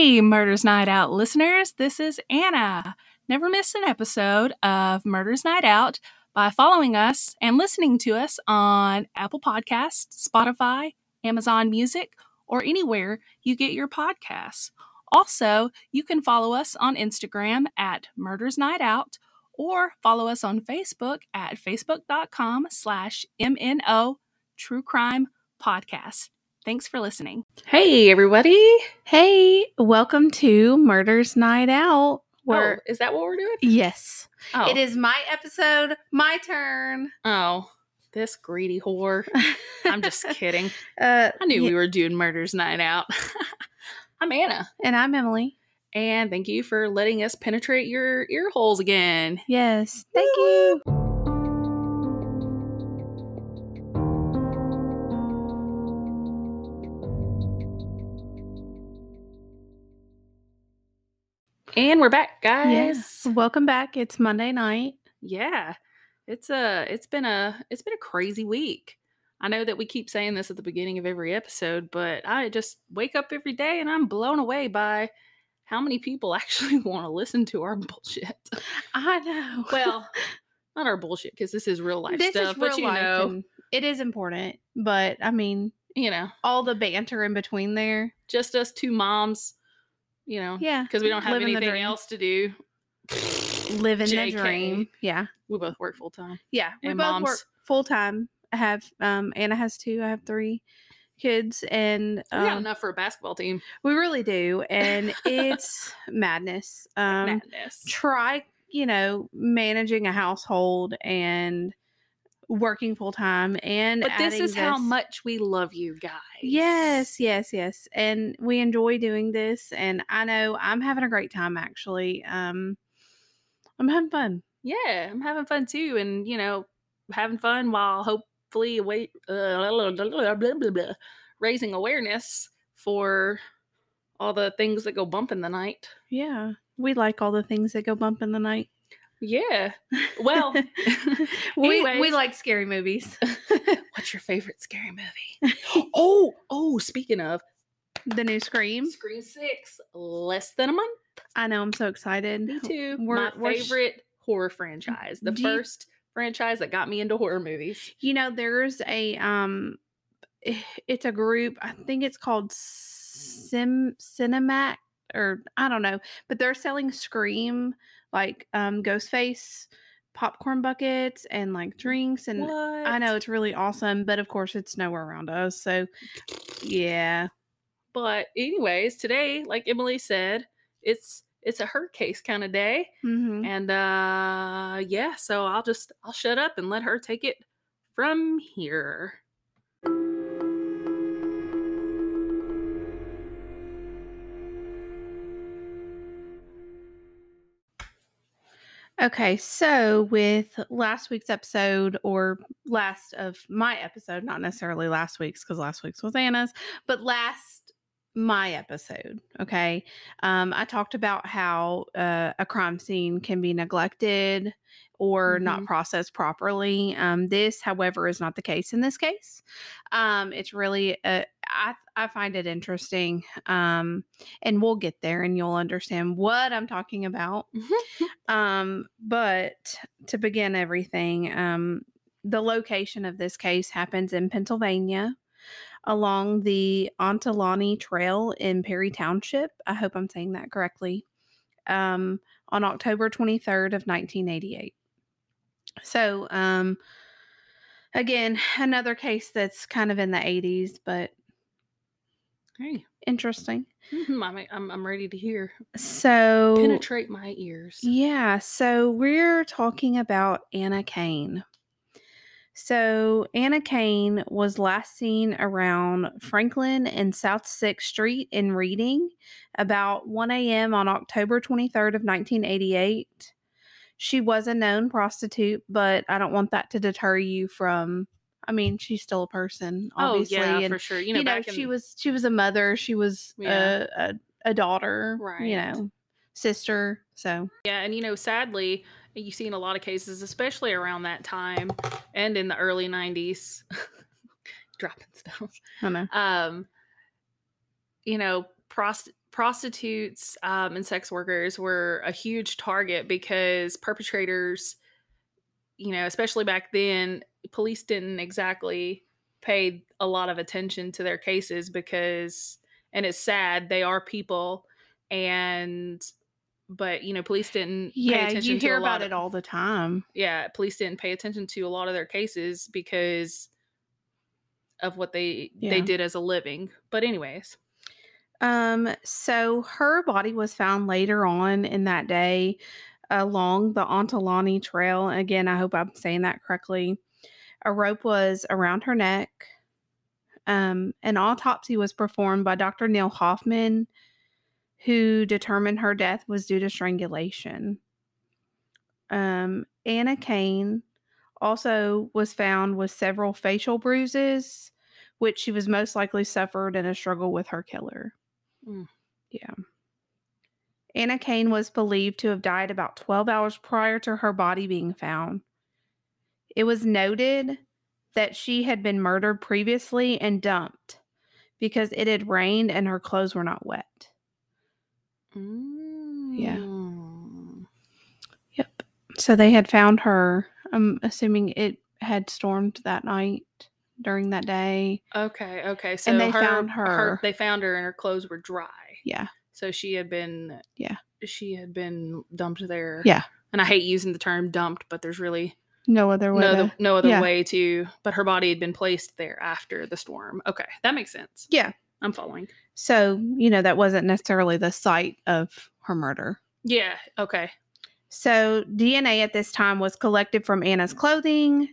Hey, Murders Night Out listeners, this is Anna. Never miss an episode of Murders Night Out by following us and listening to us on Apple Podcasts, Spotify, Amazon Music, or anywhere you get your podcasts. Also, you can follow us on Instagram at Murders Night Out or follow us on Facebook at facebook.com slash MNO True Crime Podcast. Thanks for listening. Hey, everybody. Hey, welcome to Murders Night Out. Where oh, is that what we're doing? Yes. Oh. It is my episode, my turn. Oh, this greedy whore. I'm just kidding. Uh, I knew yeah. we were doing Murders Night Out. I'm Anna. And I'm Emily. And thank you for letting us penetrate your ear holes again. Yes. Thank Woo! you. And we're back, guys. Yes. Welcome back. It's Monday night. Yeah. It's a it's been a it's been a crazy week. I know that we keep saying this at the beginning of every episode, but I just wake up every day and I'm blown away by how many people actually want to listen to our bullshit. I know. Well, not our bullshit because this is real life this stuff, but you know, it is important. But I mean, you know, all the banter in between there, just us two moms you know, yeah, because we don't have Living anything else to do. Living JK. the dream. Yeah, we both work full time. Yeah, we and both moms. work full time. I have um Anna has two. I have three kids, and um, we got enough for a basketball team. We really do, and it's madness. Um, madness. Try you know managing a household and working full time and but this is this. how much we love you guys. Yes yes yes and we enjoy doing this and i know i'm having a great time actually um i'm having fun. Yeah i'm having fun too and you know having fun while hopefully wait uh, blah, blah, blah, raising awareness for all the things that go bump in the night. Yeah we like all the things that go bump in the night yeah. Well, we we like scary movies. What's your favorite scary movie? oh, oh, speaking of the new Scream. Scream 6 less than a month. I know, I'm so excited. Me too. We're, My favorite sh- horror franchise. The first you, franchise that got me into horror movies. You know, there's a um eh, it's a group, I think it's called Sim Cinemac or I don't know, but they're selling Scream like um Ghostface popcorn buckets and like drinks and what? I know it's really awesome, but of course it's nowhere around us. So yeah. But anyways, today, like Emily said, it's it's a hurt case kind of day. Mm-hmm. And uh yeah, so I'll just I'll shut up and let her take it from here. Okay, so with last week's episode, or last of my episode, not necessarily last week's because last week's was Anna's, but last my episode, okay, um, I talked about how uh, a crime scene can be neglected or mm-hmm. not processed properly. Um, this, however, is not the case in this case. Um, it's really, a, I, I find it interesting. Um, and we'll get there and you'll understand what I'm talking about. um, but to begin everything, um, the location of this case happens in Pennsylvania along the Ontelaunee Trail in Perry Township. I hope I'm saying that correctly. Um, on October 23rd of 1988. So, um, again, another case that's kind of in the 80s, but hey, interesting. Mm-hmm, I'm, I'm, I'm ready to hear. So, penetrate my ears. Yeah. So, we're talking about Anna Kane. So, Anna Kane was last seen around Franklin and South 6th Street in Reading about 1 a.m. on October 23rd of 1988 she was a known prostitute, but I don't want that to deter you from I mean, she's still a person, obviously. Oh, yeah, and, for sure. You know, you know she was she was a mother, she was yeah. a, a, a daughter, right. you know, sister. So yeah, and you know, sadly, you see in a lot of cases, especially around that time and in the early '90s, dropping stuff. I know. Um, you know, prost- prostitutes um, and sex workers were a huge target because perpetrators, you know, especially back then, police didn't exactly pay a lot of attention to their cases because, and it's sad, they are people, and but you know, police didn't. pay Yeah, attention you to hear about of- it all the time. yeah, police didn't pay attention to a lot of their cases because of what they Yeah. they did as a living. But anyways, Um, so her body was found later on in that day along the Ontelaunee Trail. Again, I hope I'm saying that correctly. A rope was around her neck. Um, an autopsy was performed by Dr. Neil Hoffman, who determined her death was due to strangulation. Um, Anna Kane also was found with several facial bruises, which she was most likely suffered in a struggle with her killer. Mm. Yeah. Anna Kane was believed to have died about 12 hours prior to her body being found. It was noted that she had been murdered previously and dumped because it had rained and her clothes were not wet. Mm. Yeah. Yep. So they had found her. I'm assuming it had stormed that night during that day. Okay, okay. So and they her, found her. They found her, and her clothes were dry. Yeah. So she had been. Yeah. She had been dumped there. Yeah. And I hate using the term dumped, but there's really No other way. no to- no other yeah. way to. But her body had been placed there after the storm. Okay, that makes sense. Yeah. I'm following. So, you know, that wasn't necessarily the site of her murder. Yeah. Okay. So, DNA at this time was collected from Anna's clothing,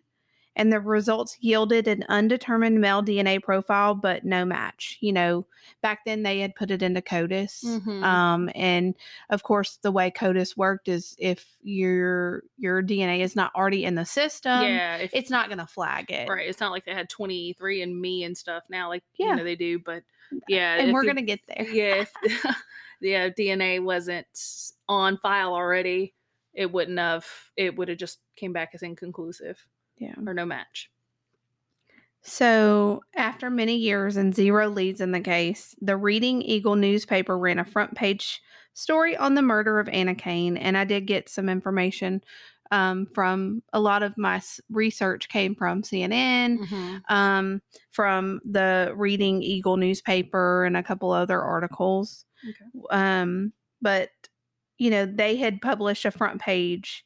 and the results yielded an undetermined male DNA profile, but no match. You know, back then they had put it into CODIS. Mhm. Um, and of course, the way CODIS worked is if your your DNA is not already in the system, yeah. If, it's not going to flag it. right. It's not like they had 23 and me and stuff now, like Yeah. you know they do. But yeah, And we're you- to get there. yeah, if yeah, DNA wasn't on file already, it wouldn't have. It would have just came back as inconclusive Yeah. or no match. So, after many years and zero leads in the case, the Reading Eagle newspaper ran a front page story on the murder of Anna Kane. And I did get some information um, from a lot of my research came from CNN, Mhm. um, from the Reading Eagle newspaper, and a couple other articles. Okay. Um, but, you know, they had published a front page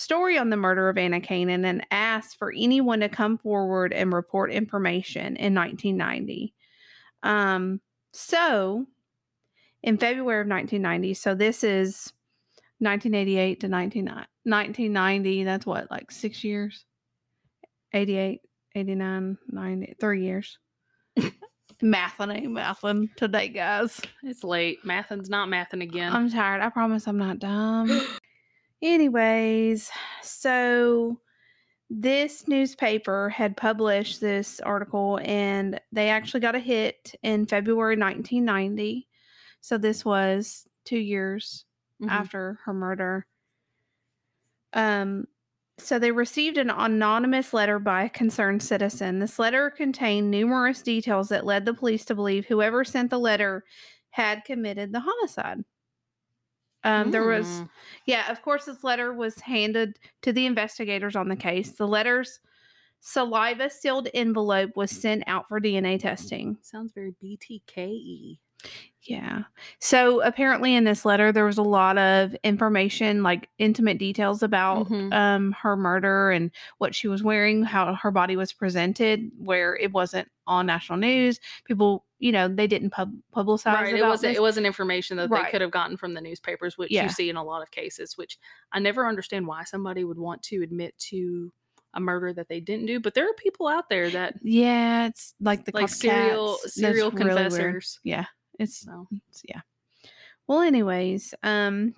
story on the murder of Anna Kanan and asked for anyone to come forward and report information in 1990. Um, so, in February of 1990, so this is 1988 to 19, 1990, that's what, like six years? 88, 89, 90, three years. mathing ain't mathing today, guys. It's late. Mathin's not mathin again. I'm tired. I promise I'm not dumb. Anyways, so this newspaper had published this article and they actually got a hit in February 1990. So this was two years Mhm. after her murder. Um, so they received an anonymous letter by a concerned citizen. This letter contained numerous details that led the police to believe whoever sent the letter had committed the homicide. Um, there was, Mm. yeah, of course, this letter was handed to the investigators on the case. The letter's saliva sealed envelope was sent out for DNA testing. sounds very BTKE. Yeah. So apparently in this letter there was a lot of information like intimate details about Mhm. um her murder and what she was wearing, how her body was presented where it wasn't on national news. People, you know, they didn't pub- publicize Right. It wasn't. this. It wasn't information that Right. they could have gotten from the newspapers, which Yeah. you see in a lot of cases. Which I never understand why somebody would want to admit to a murder that they didn't do. But there are people out there that yeah, it's like the like serial That's serial really confessors. Yeah. It's So It's- yeah. Well, anyways, um,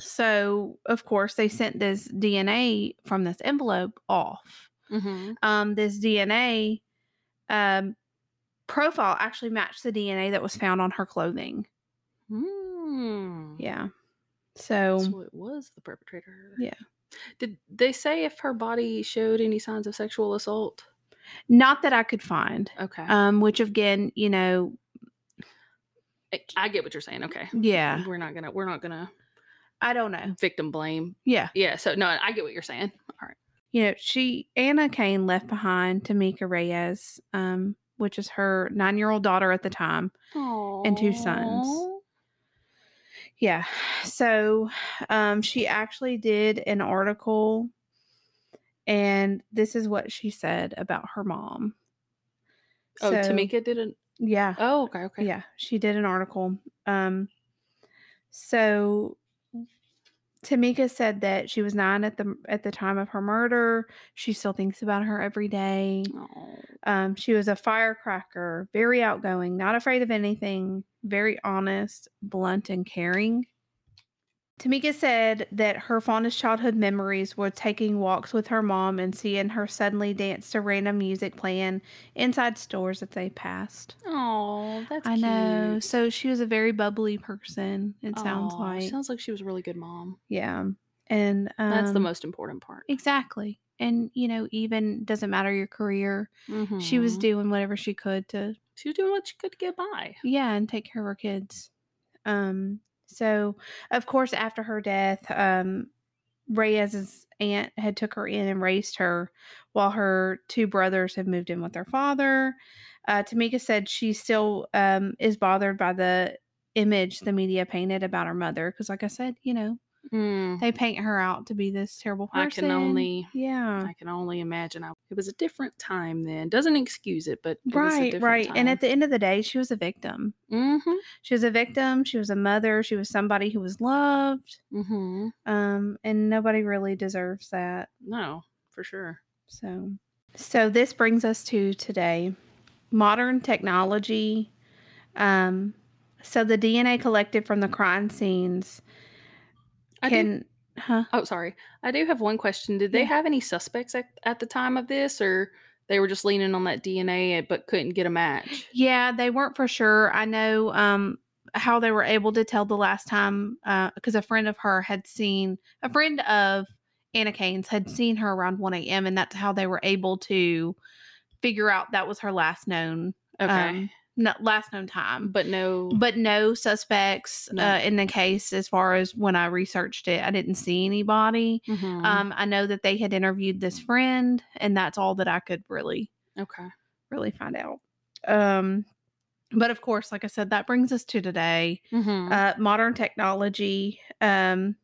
so of course they sent this DNA from this envelope off. mhm. Um, this DNA um profile actually matched the DNA that was found on her clothing. Mm. Yeah. So So it was the perpetrator. Yeah. Did they say if her body showed any signs of sexual assault? not that I could find. Okay. Um, which again, you know, I- I get what you're saying. Okay. Yeah. We're not gonna we're not gonna I don't know. victim blame. Yeah. Yeah. So no, I get what you're saying. All right. You know, she Anna Kane left behind Tamika Reyes, um, which is her nine year old daughter at the time. And two sons. Yeah. So um she actually did an article and this is what she said about her mom. Oh, So, Tamika didn't. Yeah. Oh, okay, okay. Yeah, she did an article. Um so Tamika said that she was 9 at the at the time of her murder. She still thinks about her every day. Oh. Um, she was a firecracker, very outgoing, not afraid of anything, very honest, blunt, and caring. Tamika said that her fondest childhood memories were taking walks with her mom and seeing her suddenly dance to random music playing inside stores that they passed. Oh, that's I know. So she was a very bubbly person, it sounds like. sounds like she was a really good mom. yeah. And um, That's the most important part. Exactly. And, you know, even doesn't matter your career, she was Mhm. doing whatever she could to She was doing what she could to get by. yeah and take care of her kids um so of course after her death um reyes's aunt had took her in and raised her while her two brothers had moved in with their father. Uh tamika said she still um is bothered by the image the media painted about her mother because like i said you know Mm, they paint her out to be this terrible person I can only yeah I can only imagine. I, it was a different time then. Doesn't excuse it, but it was a right right and at the end of the day she was a victim mm-hmm, she was a victim she was a mother she was somebody who was loved mm-hmm. um and nobody really deserves that No, for sure. so so this brings us to today modern technology um so the dna collected from the crime scenes I do, can huh oh, sorry. I do have one question. Did they Yeah. have any suspects at, at the time of this, or they were just leaning on that DNA but couldn't get a match? yeah they weren't for sure i know um how they were able to tell the last time because a friend of her had seen a friend of anna kane's had seen her around 1 a.m and that's how they were able to figure out that was her last known Okay, um, no, last known time but no. but no suspects No. Uh, in the case as far as when i researched it i didn't see anybody Mhm. um i know that they had interviewed this friend and that's all that i could really okay. really find out um but of course like i said that brings us to today Mm-hmm. uh modern technology um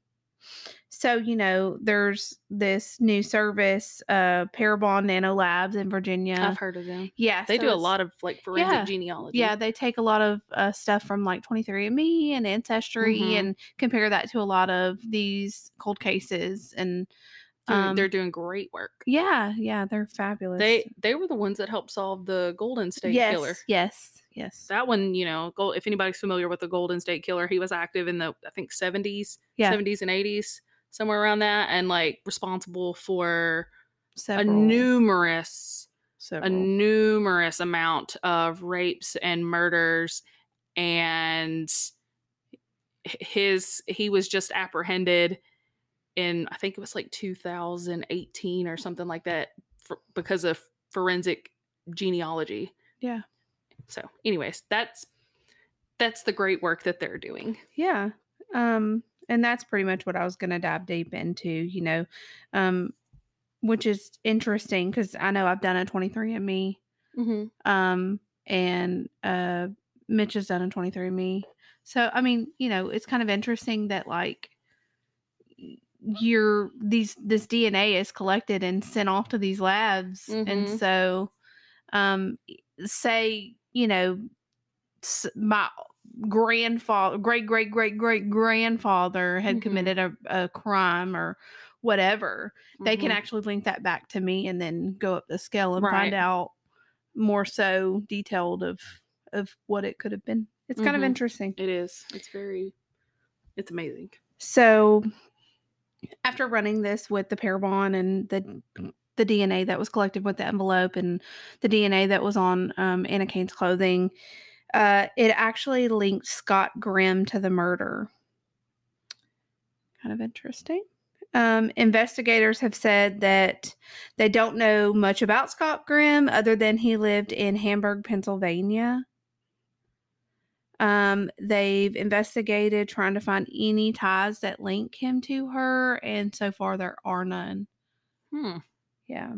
so you know there's this new service uh Parabon NanoLabs in virginia I've heard of them. yeah They so do a lot of like forensic Yeah. genealogy. yeah they take a lot of uh, stuff from like 23andme and ancestry Mhm. and compare that to a lot of these cold cases and um, they're doing great work. yeah yeah they're fabulous They they were the ones that helped solve the Golden State yes Killer. yes yes That one, you know, if anybody's familiar with the Golden State Killer, he was active in the I think 70s, Yeah. 70s and 80s, somewhere around that, and like responsible for a several, numerous a numerous amount of rapes and murders and his he was just apprehended in i think it was like 2018 or something like that for, because of forensic genealogy Yeah. So anyways that's that's the great work that they're doing Yeah. Um and that's pretty much what I was going to dive deep into, you know. Um which is interesting cuz I know I've done a 23andme mm-hmm. um and uh Mitch has done a 23andme. So I mean, you know, it's kind of interesting that like your these this DNA is collected and sent off to these labs and Mhm. so um say, you know, my grandfather great great great great grandfather had Mhm. committed a, a crime or whatever they can Mhm. actually link that back to me and then go up the scale and find out more so detailed of of what it could have been it's kind of Mhm. interesting it is it's very it's amazing so after running this with the parabon and the the DNA that was collected with the envelope and the DNA that was on um, Anna Kane's clothing, uh, it actually linked Scott Grimm to the murder. Kind of interesting. Um, investigators have said that they don't know much about Scott Grimm other than he lived in Hamburg, Pennsylvania. Um, they've investigated trying to find any ties that link him to her, and so far there are none. Hmm. Yeah.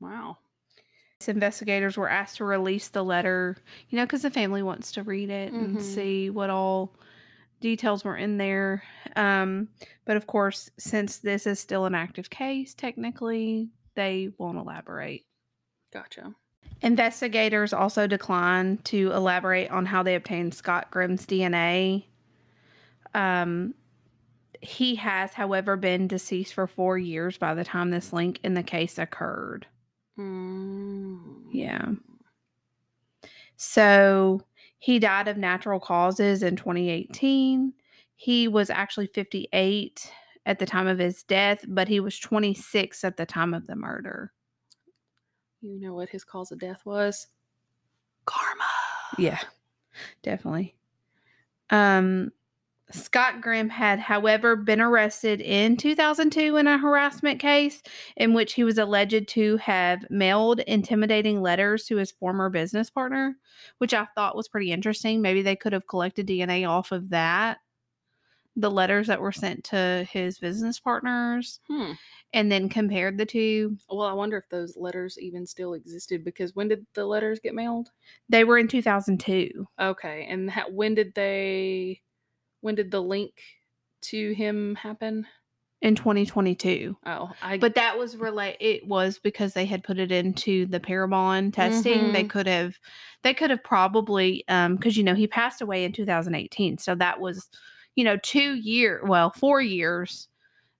Wow. investigators were asked to release the letter, you know, because the family wants to read it and Mhm. see what all details were in there. Um, but of course, since this is still an active case, technically, they won't elaborate. Gotcha. Investigators also declined to elaborate on how they obtained Scott Grimm's DNA. Um, he has, however, been deceased for four years by the time this link in the case occurred. Mm. Yeah. So he died of natural causes in 2018. He was actually 58 at the time of his death, but he was 26 at the time of the murder. You know what his cause of death was? Karma. Yeah, definitely. Um, Scott Grimm had, however, been arrested in 2002 in a harassment case in which he was alleged to have mailed intimidating letters to his former business partner, which I thought was pretty interesting. Maybe they could have collected DNA off of that, the letters that were sent to his business partners, Hmm. and then compared the two. Well, I wonder if those letters even still existed because when did the letters get mailed? They were in 2002. Okay, and ha- when did they? When did the link to him happen? In 2022. Oh, I. But that was relate. It was because they had put it into the Parabon testing. They Mhm. could have, they could have probably, um, because you know he passed away in 2018, so that was, you know, two year, well, four years.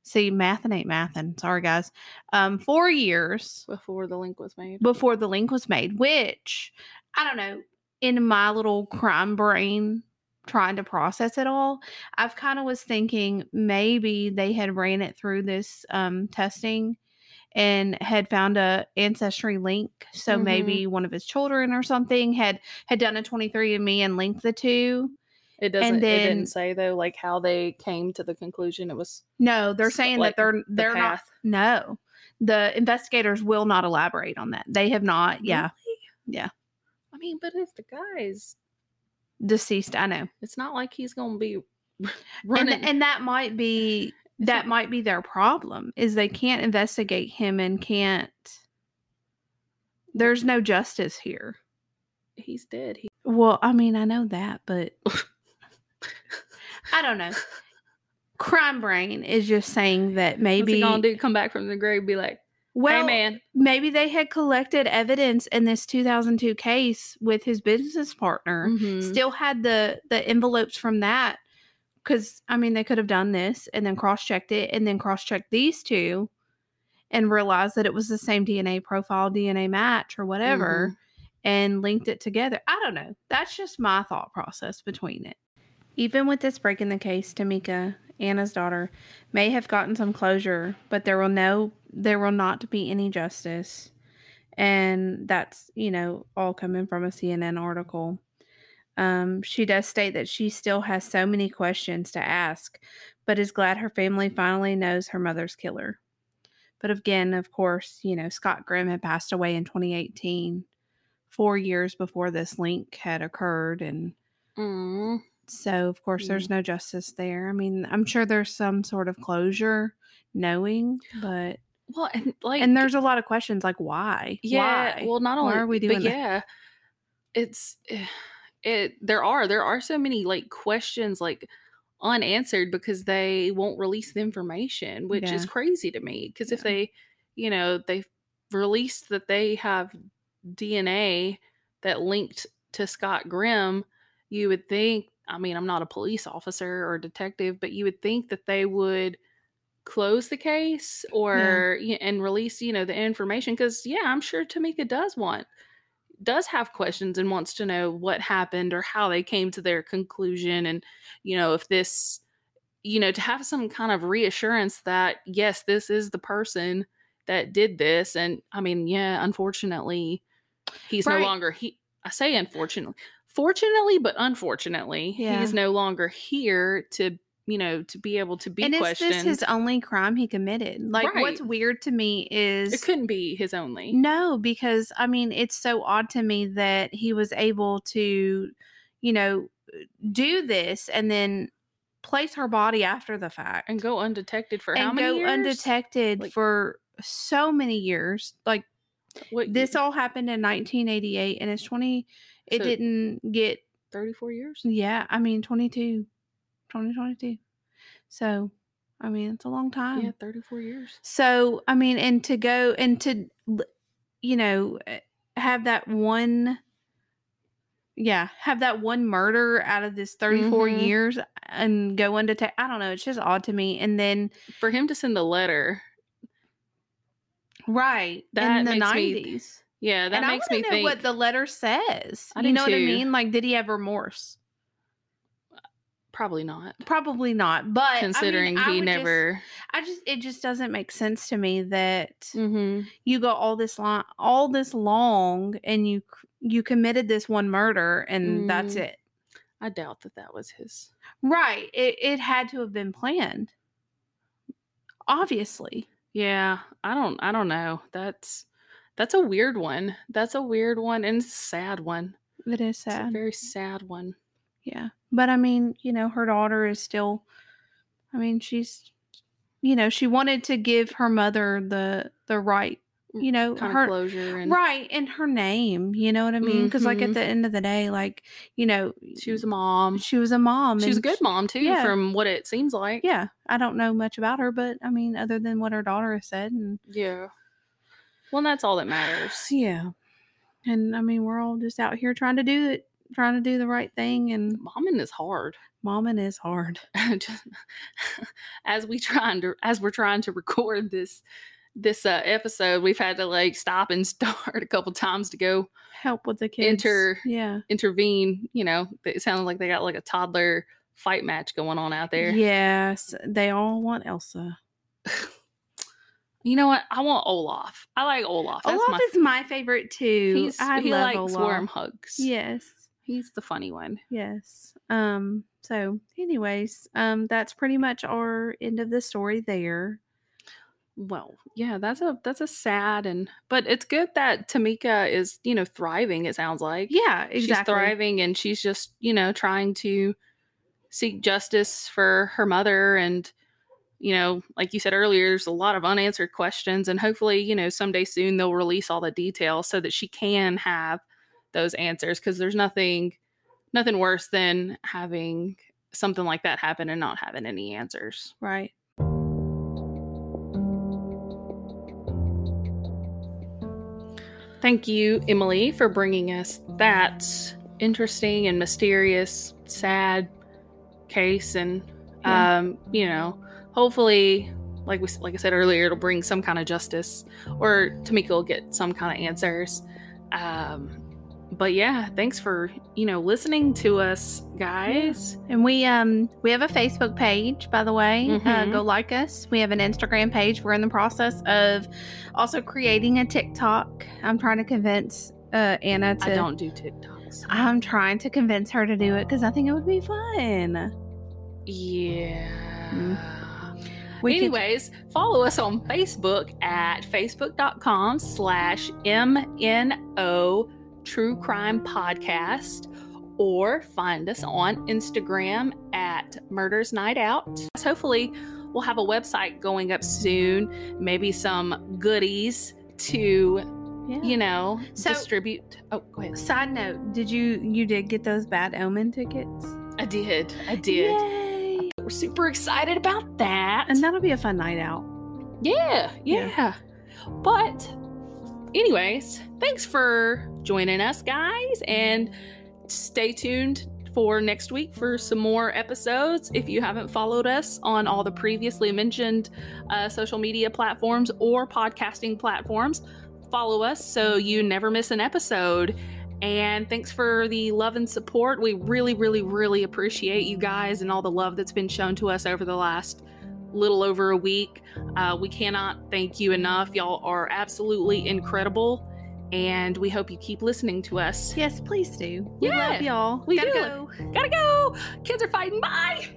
See, math and ain't mathin'. Sorry, guys. Um, four years before the link was made. before the link was made, which I don't know. In my little crime brain, trying to process it all, I've kind of was thinking maybe they had ran it through this um, testing and had found a ancestry link. So Mhm. maybe one of his children or something had had done a 23andMe and linked the two. It doesn't. it didn't say though, like how they came to the conclusion. It was No, they're saying like, that they're they're not. No, the investigators will not elaborate on that. They have not. Yeah, Really? Yeah. I mean, but if the guy's, deceased. I know. it's not like he's gonna be running. and that might be It's that not- might be their problem is they can't investigate him and can't there's no justice here he's dead. He, well i mean i know that but i don't know crime brain is just saying that what's maybe he gonna do? Come back from the grave? Be like, well hey man, maybe they had collected evidence in this 2002 case with his business partner Mhm. still had the the envelopes from that because i mean they could have done this and then cross-checked it and then cross-checked these two and realized that it was the same dna profile dna match or whatever and linked it together. I don't know. That's just my thought process between it. Even with this break in the case tamika anna's daughter may have gotten some closure but there will no there will not be any justice and that's you know all coming from a cnn article um, she does state that she still has so many questions to ask, but is glad her family finally knows her mother's killer. But again, of course, you know, Scott Grimm had passed away in 2018, four years before this link had occurred. And Mm. so, of course, there's no justice there. I mean, I'm sure there's some sort of closure knowing, but, Well, and like, and there's a lot of questions like, why? yeah. Why? Well, not Why only are we but doing that? yeah, it's eh, it. There are there are so many like questions like unanswered because they won't release the information, which is crazy to me. Because if they, you know, they released that they have DNA that linked to Scott Grimm, you would think. I mean, I'm not a police officer or detective, but you would think that they would close the case or y- and release you know the information because yeah i'm sure tamika does want does have questions and wants to know what happened or how they came to their conclusion and you know if this you know to have some kind of reassurance that yes this is the person that did this and i mean yeah unfortunately he's Right. no longer he i say unfortunately fortunately but unfortunately Yeah. he's no longer here to you know to be able to be questioned. and is this his only crime he committed? Like, what's weird to me is it couldn't be his only No, because I mean, it's so odd to me that he was able to, you know, do this and then place her body after the fact and go undetected for how and many go years? undetected Like- for so many years. Like What this all happened in 1988 and it's 20 it So- didn't get 34 years? yeah, I mean 22 2022. So, I mean, it's a long time. yeah, 34 years. So, I mean, and to go and to, you know, eh, have that one, yeah, have that one murder out of this 34 Mhm. years and go undetected. I don't know. It's just odd to me. And then, For him to send the letter, right, That in the makes me 90s. yeah, that and makes I me know think what the letter says. I you know what I mean? Like, did he have remorse? Probably not. Probably not. But Considering I mean, I he would just- never I just, it just doesn't make sense to me that. Mhm. you go all this long all this long and you you committed this one murder and that's Mm. it I doubt that that was his. right it, it had to have been planned obviously Yeah, I don't I don't know. That's that's a weird one. That's a weird one and sad one. it is sad. It's a sad very sad one. Yeah but i mean you know her daughter is still i mean she's you know she wanted to give her mother the the right you know Kind her closure and right and her name you know what i mean because like Mhm. at the end of the day like you know she was a mom. she was a mom She was a good mom too, yeah. from what it seems like. yeah i don't know much about her but i mean other than what her daughter has said and Yeah. Well, that's all that matters. yeah and i mean we're all just out here trying to do it trying to do the right thing and Momming is hard. momming is hard Just- as we trying to as we're trying to record this this uh, episode, we've had to like stop and start a couple times to go help with the kids Enter- yeah intervene. You know, it sounded like they got like a toddler fight match going on out there. yes they all want elsa You know what? I want Olaf. I like Olaf. That's olaf my is my favorite too he's i he likes olaf worm hugs. yes He's the funny one. yes um so anyways um that's pretty much our end of the story there Well, yeah, that's a that's a sad and but it's good that Tamika is, you know, thriving, it sounds like. yeah exactly She's thriving and she's just, you know, trying to seek justice for her mother and you know, like you said earlier, there's a lot of unanswered questions and hopefully, you know, someday soon they'll release all the details so that she can have those answers because there's nothing nothing worse than having something like that happen and not having any answers. right Thank you, Emily, for bringing us that interesting and mysterious, sad case. And, Yeah. um, you know, hopefully, like we like I said earlier, it'll bring some kind of justice, or Tamika will get some kind of answers. Um, but yeah, thanks for you know listening to us, guys. And we um we have a Facebook page, by the way. Uh, Mhm. go like us. We have an Instagram page. We're in the process of also creating a TikTok. I'm trying to convince uh, Anna to. I don't do TikToks. I'm trying to convince her to do it because I think it would be fun. Yeah. We could- Anyways, follow us on Facebook at facebook.com slash MNO True Crime Podcast or find us on Instagram at Murders Night Out. Hopefully, we'll have a website going up soon, maybe some goodies to, Yeah. you know, So- distribute. Oh, go ahead. Side note: Did you you did get those Bad Omen tickets? I did. I did. Yay. We're super excited about that. And that'll be a fun night out. Yeah, Yeah. yeah. But, anyways, thanks for joining us, guys, and stay tuned for next week for some more episodes. If you haven't followed us on all the previously mentioned uh, social media platforms or podcasting platforms, follow us so you never miss an episode. And thanks for the love and support. We really, really, really appreciate you guys and all the love that's been shown to us over the last little over a week. Uh, we cannot thank you enough. Y'all are absolutely incredible. And we hope you keep listening to us. Yes, please do. We Yeah, love y'all. we Gotta do. go. Gotta go. Kids are fighting. Bye.